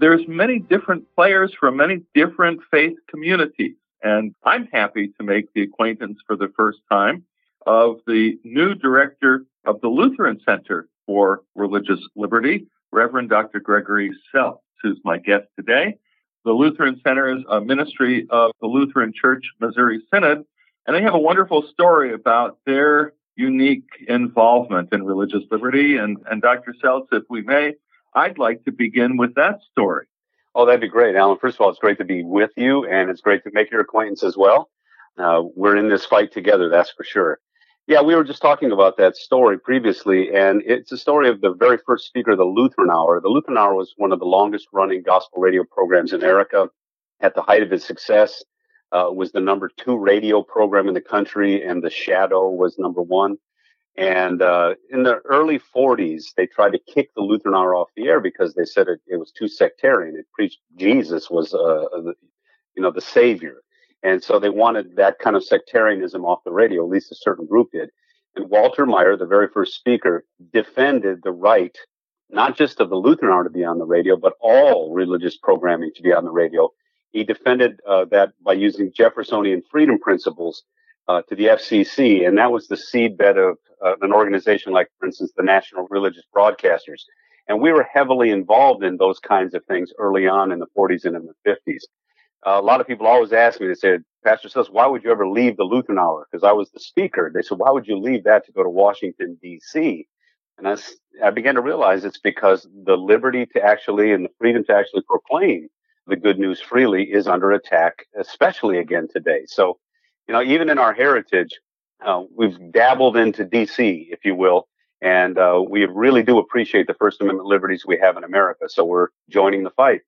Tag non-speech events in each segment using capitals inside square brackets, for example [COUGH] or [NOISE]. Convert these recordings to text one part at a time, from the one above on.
there's many different players from many different faith communities. And I'm happy to make the acquaintance for the first time of the new director of the Lutheran Center for Religious Liberty, Reverend Dr. Gregory Seltz, who's my guest today. The Lutheran Center is a ministry of the Lutheran Church Missouri Synod, and they have a wonderful story about their unique involvement in religious liberty. And, and Dr. Seltz, if we may, I'd like to begin with that story. Oh, that'd be great, Alan. First of all, it's great to be with you, and it's great to make your acquaintance as well. Uh, we're in this fight together, that's for sure. Yeah, we were just talking about that story previously, and it's a story of the very first speaker the Lutheran Hour. The Lutheran Hour was one of the longest running gospel radio programs in America. At the height of its success, uh, was the number two radio program in the country, and The Shadow was number one. And uh, in the early 40s, they tried to kick the Lutheran Hour off the air because they said it, it was too sectarian. It preached Jesus was, uh, you know, the savior. And so they wanted that kind of sectarianism off the radio, at least a certain group did. And Walter Maier, the very first speaker, defended the right, not just of the Lutheran Hour to be on the radio, but all religious programming to be on the radio. He defended uh, that by using Jeffersonian freedom principles uh, to the FCC, and that was the seedbed of uh, an organization like, for instance, the National Religious Broadcasters. And we were heavily involved in those kinds of things early on in the 40s and in the 50s. Uh, a lot of people always ask me, they said, Pastor says, why would you ever leave the Lutheran Hour? Because I was the speaker. They said, why would you leave that to go to Washington, D.C.? And I, I began to realize it's because the liberty to actually and the freedom to actually proclaim the good news freely is under attack, especially again today. So, you know, even in our heritage, uh, we've dabbled into DC, if you will, and uh, we really do appreciate the First Amendment liberties we have in America. So we're joining the fight.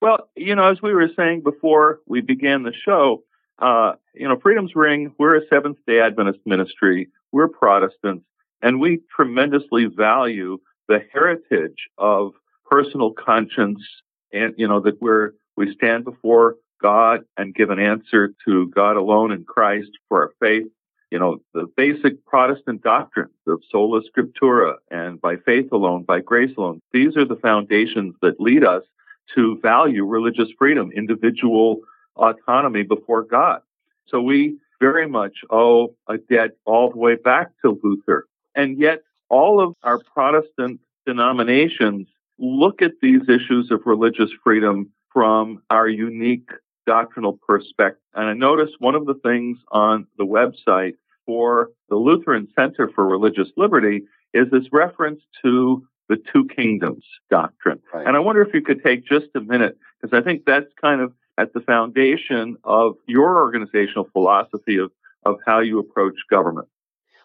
Well, you know, as we were saying before we began the show, uh, you know, Freedom's Ring, we're a Seventh day Adventist ministry, we're Protestants, and we tremendously value the heritage of personal conscience and, you know, that we're, we stand before God and give an answer to God alone in Christ for our faith you know, the basic Protestant doctrines of sola scriptura and by faith alone, by grace alone. These are the foundations that lead us to value religious freedom, individual autonomy before God. So we very much owe a debt all the way back to Luther. And yet all of our Protestant denominations look at these issues of religious freedom from our unique doctrinal perspective. And I noticed one of the things on the website for the Lutheran Center for Religious Liberty is this reference to the two kingdoms doctrine. Right. And I wonder if you could take just a minute, because I think that's kind of at the foundation of your organizational philosophy of, of how you approach government.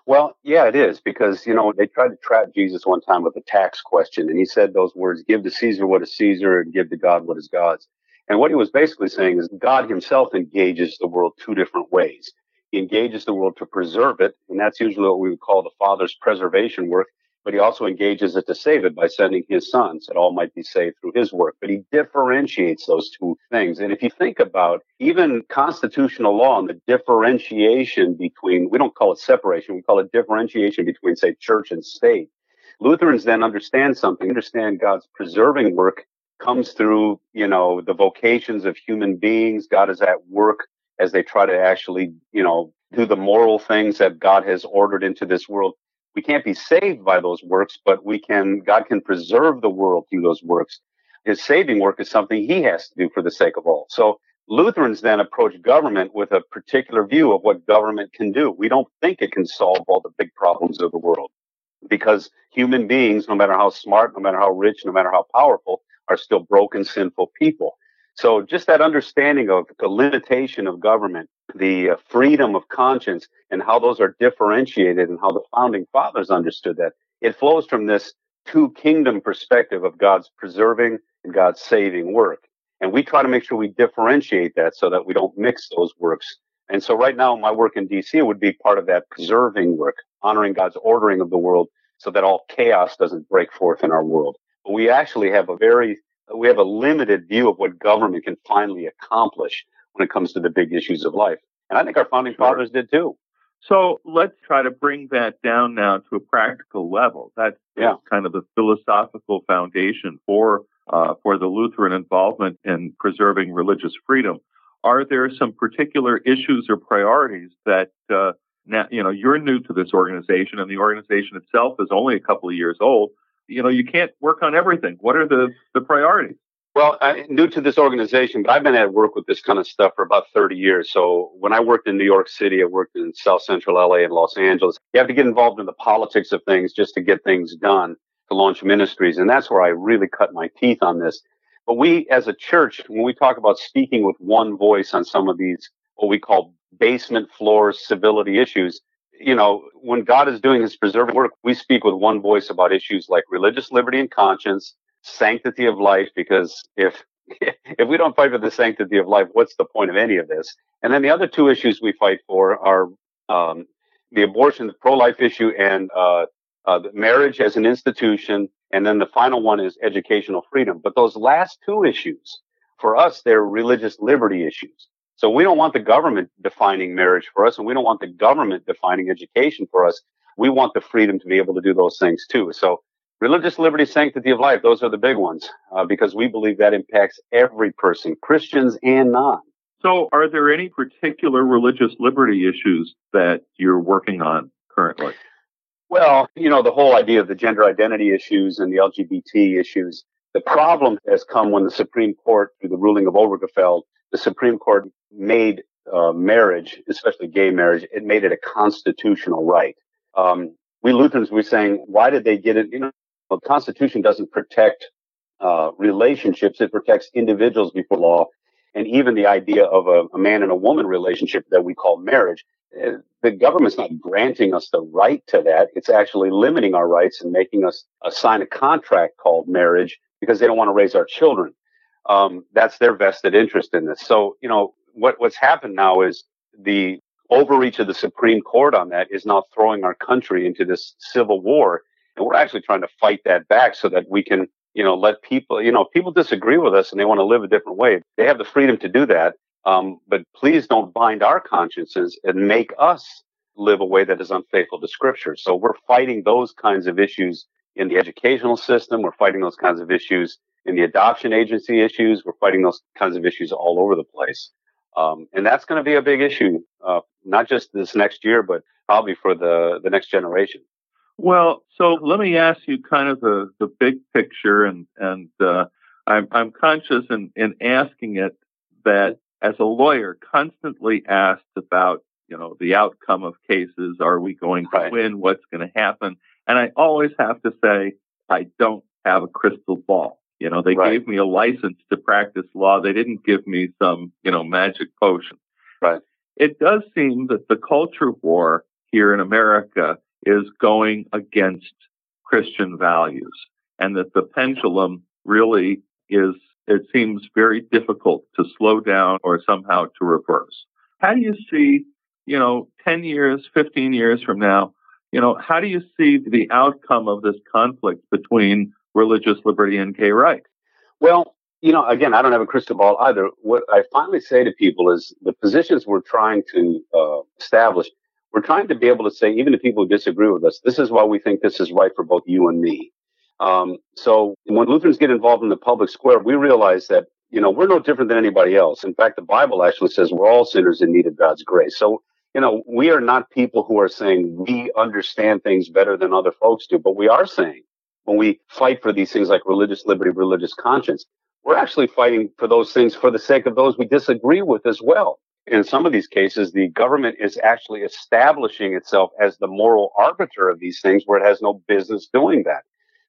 Well, yeah, it is because, you know, they tried to trap Jesus one time with a tax question and he said those words, give to Caesar what is Caesar and give to God what is God's. And what he was basically saying is God himself engages the world two different ways. He engages the world to preserve it, and that's usually what we would call the Father's preservation work. But he also engages it to save it by sending his sons that all might be saved through his work. But he differentiates those two things. And if you think about even constitutional law and the differentiation between, we don't call it separation, we call it differentiation between, say, church and state. Lutherans then understand something, understand God's preserving work comes through, you know, the vocations of human beings. God is at work as they try to actually, you know, do the moral things that God has ordered into this world. We can't be saved by those works, but we can, God can preserve the world through those works. His saving work is something he has to do for the sake of all. So Lutherans then approach government with a particular view of what government can do. We don't think it can solve all the big problems of the world because human beings, no matter how smart, no matter how rich, no matter how powerful, are still broken, sinful people. So just that understanding of the limitation of government, the uh, freedom of conscience, and how those are differentiated and how the founding fathers understood that, it flows from this two kingdom perspective of God's preserving and God's saving work. And we try to make sure we differentiate that so that we don't mix those works. And so right now, my work in DC would be part of that preserving work, honoring God's ordering of the world so that all chaos doesn't break forth in our world. We actually have a very, we have a limited view of what government can finally accomplish when it comes to the big issues of life. And I think our founding sure. fathers did too. So let's try to bring that down now to a practical level. That's yeah. kind of the philosophical foundation for uh, for the Lutheran involvement in preserving religious freedom. Are there some particular issues or priorities that uh, now you know you're new to this organization and the organization itself is only a couple of years old? You know you can't work on everything. What are the the priorities? Well, I'm new to this organization, but I've been at work with this kind of stuff for about 30 years. So when I worked in New York City, I worked in South Central LA and Los Angeles. You have to get involved in the politics of things just to get things done to launch ministries. And that's where I really cut my teeth on this. But we as a church, when we talk about speaking with one voice on some of these, what we call basement floor civility issues, you know, when God is doing his preserving work, we speak with one voice about issues like religious liberty and conscience, sanctity of life because if [LAUGHS] if we don't fight for the sanctity of life, what's the point of any of this? And then the other two issues we fight for are um, the abortion, the pro-life issue, and uh, uh, marriage as an institution. And then the final one is educational freedom. But those last two issues, for us, they're religious liberty issues. So we don't want the government defining marriage for us, and we don't want the government defining education for us. We want the freedom to be able to do those things too. So Religious liberty, sanctity of life, those are the big ones uh, because we believe that impacts every person, Christians and non. So, are there any particular religious liberty issues that you're working on currently? Well, you know, the whole idea of the gender identity issues and the LGBT issues. The problem has come when the Supreme Court, through the ruling of Obergefell, the Supreme Court made uh, marriage, especially gay marriage, it made it a constitutional right. Um, we Lutherans were saying, why did they get it? You know, the Constitution doesn't protect uh, relationships; it protects individuals before law, and even the idea of a, a man and a woman relationship that we call marriage. Uh, the government's not granting us the right to that; it's actually limiting our rights and making us sign a contract called marriage because they don't want to raise our children. Um, that's their vested interest in this. So, you know, what, what's happened now is the overreach of the Supreme Court on that is now throwing our country into this civil war and we're actually trying to fight that back so that we can, you know, let people, you know, people disagree with us and they want to live a different way. They have the freedom to do that. Um, but please don't bind our consciences and make us live a way that is unfaithful to scripture. So we're fighting those kinds of issues in the educational system. We're fighting those kinds of issues in the adoption agency issues. We're fighting those kinds of issues all over the place. Um, and that's going to be a big issue, uh, not just this next year, but probably for the, the next generation. Well, so let me ask you kind of the, the big picture, and and uh, I'm I'm conscious in, in asking it that as a lawyer, constantly asked about you know the outcome of cases. Are we going to right. win? What's going to happen? And I always have to say I don't have a crystal ball. You know, they right. gave me a license to practice law. They didn't give me some you know magic potion. Right. It does seem that the culture war here in America is going against Christian values and that the pendulum really is, it seems very difficult to slow down or somehow to reverse. How do you see, you know, 10 years, 15 years from now, you know, how do you see the outcome of this conflict between religious liberty and gay rights? Well, you know, again, I don't have a crystal ball either. What I finally say to people is the positions we're trying to uh, establish we're trying to be able to say, even to people who disagree with us, this is why we think this is right for both you and me. Um, so when Lutherans get involved in the public square, we realize that, you know, we're no different than anybody else. In fact, the Bible actually says we're all sinners in need of God's grace. So, you know, we are not people who are saying we understand things better than other folks do, but we are saying when we fight for these things like religious liberty, religious conscience, we're actually fighting for those things for the sake of those we disagree with as well in some of these cases, the government is actually establishing itself as the moral arbiter of these things where it has no business doing that.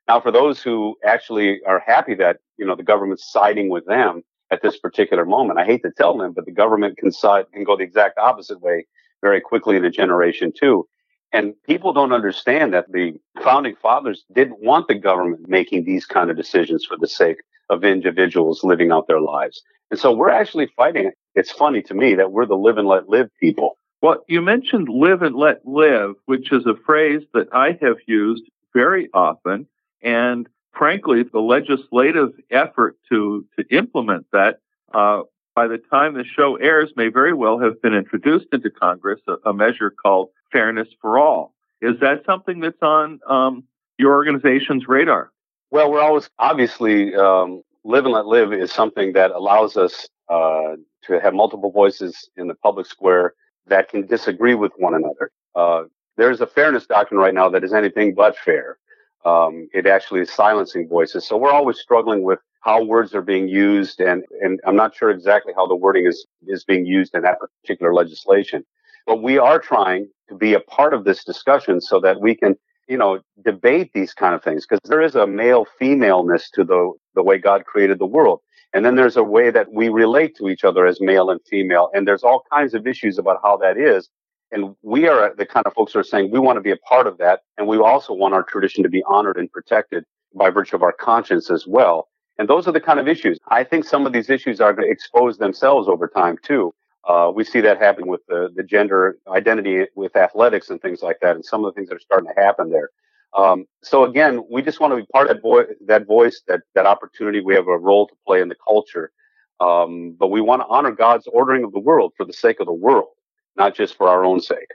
Now, for those who actually are happy that, you know, the government's siding with them at this particular moment, I hate to tell them, but the government can side, can go the exact opposite way very quickly in a generation too. And people don't understand that the founding fathers didn't want the government making these kind of decisions for the sake of individuals living out their lives. And so we're actually fighting. It's funny to me that we're the live and let live people. Well, you mentioned live and let live, which is a phrase that I have used very often. And frankly, the legislative effort to, to implement that, uh, by the time the show airs, may very well have been introduced into Congress, a, a measure called Fairness for All. Is that something that's on um, your organization's radar? Well, we're always obviously um, live and let live is something that allows us uh, to have multiple voices in the public square that can disagree with one another. Uh, there's a fairness doctrine right now that is anything but fair. Um, it actually is silencing voices. So we're always struggling with how words are being used, and and I'm not sure exactly how the wording is is being used in that particular legislation. But we are trying to be a part of this discussion so that we can you know, debate these kind of things because there is a male femaleness to the, the way God created the world. And then there's a way that we relate to each other as male and female. And there's all kinds of issues about how that is. And we are the kind of folks who are saying we want to be a part of that. And we also want our tradition to be honored and protected by virtue of our conscience as well. And those are the kind of issues. I think some of these issues are going to expose themselves over time too. Uh, we see that happening with the, the gender identity with athletics and things like that, and some of the things that are starting to happen there. Um, so again, we just want to be part of that, vo- that voice, that that opportunity. We have a role to play in the culture, um, but we want to honor God's ordering of the world for the sake of the world, not just for our own sake.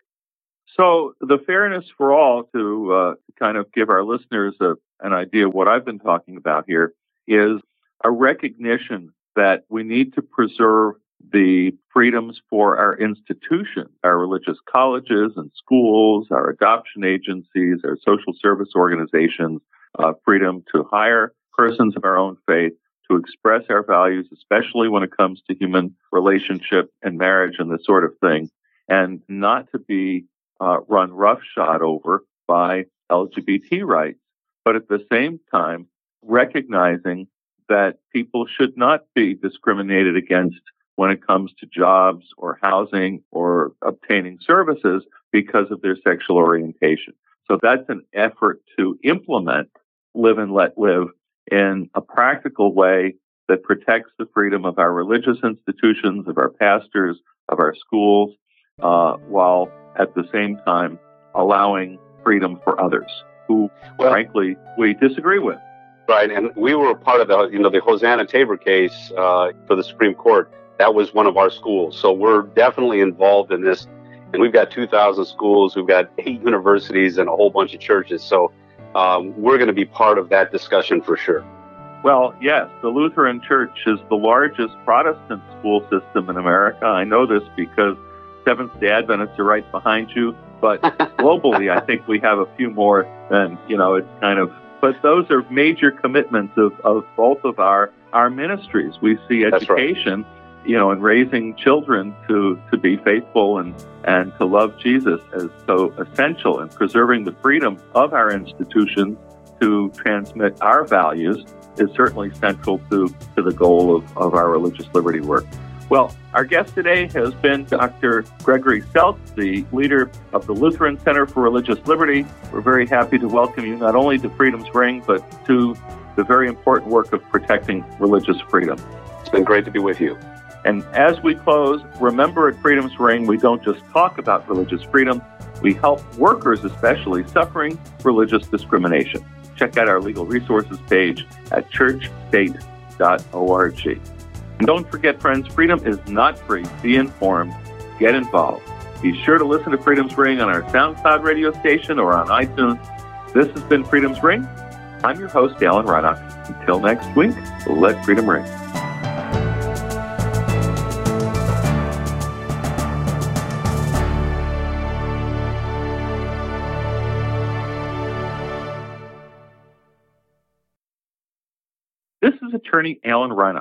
So the fairness for all, to uh, kind of give our listeners a, an idea of what I've been talking about here, is a recognition that we need to preserve the freedoms for our institutions, our religious colleges and schools, our adoption agencies, our social service organizations, uh, freedom to hire persons of our own faith to express our values, especially when it comes to human relationship and marriage and this sort of thing, and not to be uh, run roughshod over by LGBT rights, but at the same time, recognizing that people should not be discriminated against when it comes to jobs or housing or obtaining services because of their sexual orientation. So that's an effort to implement live and let live in a practical way that protects the freedom of our religious institutions, of our pastors, of our schools, uh, while at the same time allowing freedom for others who, well, frankly, we disagree with. Right, and we were part of the, you know, the Hosanna Tabor case uh, for the Supreme Court that was one of our schools. So we're definitely involved in this. And we've got 2,000 schools, we've got eight universities, and a whole bunch of churches. So um, we're going to be part of that discussion for sure. Well, yes, the Lutheran Church is the largest Protestant school system in America. I know this because Seventh day Adventists are right behind you. But [LAUGHS] globally, I think we have a few more than, you know, it's kind of, but those are major commitments of, of both of our, our ministries. We see education you know, and raising children to, to be faithful and, and to love Jesus is so essential in preserving the freedom of our institutions to transmit our values is certainly central to, to the goal of, of our religious liberty work. Well, our guest today has been Dr. Gregory Seltz, the leader of the Lutheran Center for Religious Liberty. We're very happy to welcome you not only to Freedom's Ring, but to the very important work of protecting religious freedom. It's been great to be with you. And as we close, remember at Freedom's Ring, we don't just talk about religious freedom, we help workers, especially, suffering religious discrimination. Check out our legal resources page at churchstate.org. And don't forget, friends, freedom is not free. Be informed, get involved. Be sure to listen to Freedom's Ring on our SoundCloud radio station or on iTunes. This has been Freedom's Ring. I'm your host, Alan Reinach. Until next week, let freedom ring. Attorney Alan Reinach.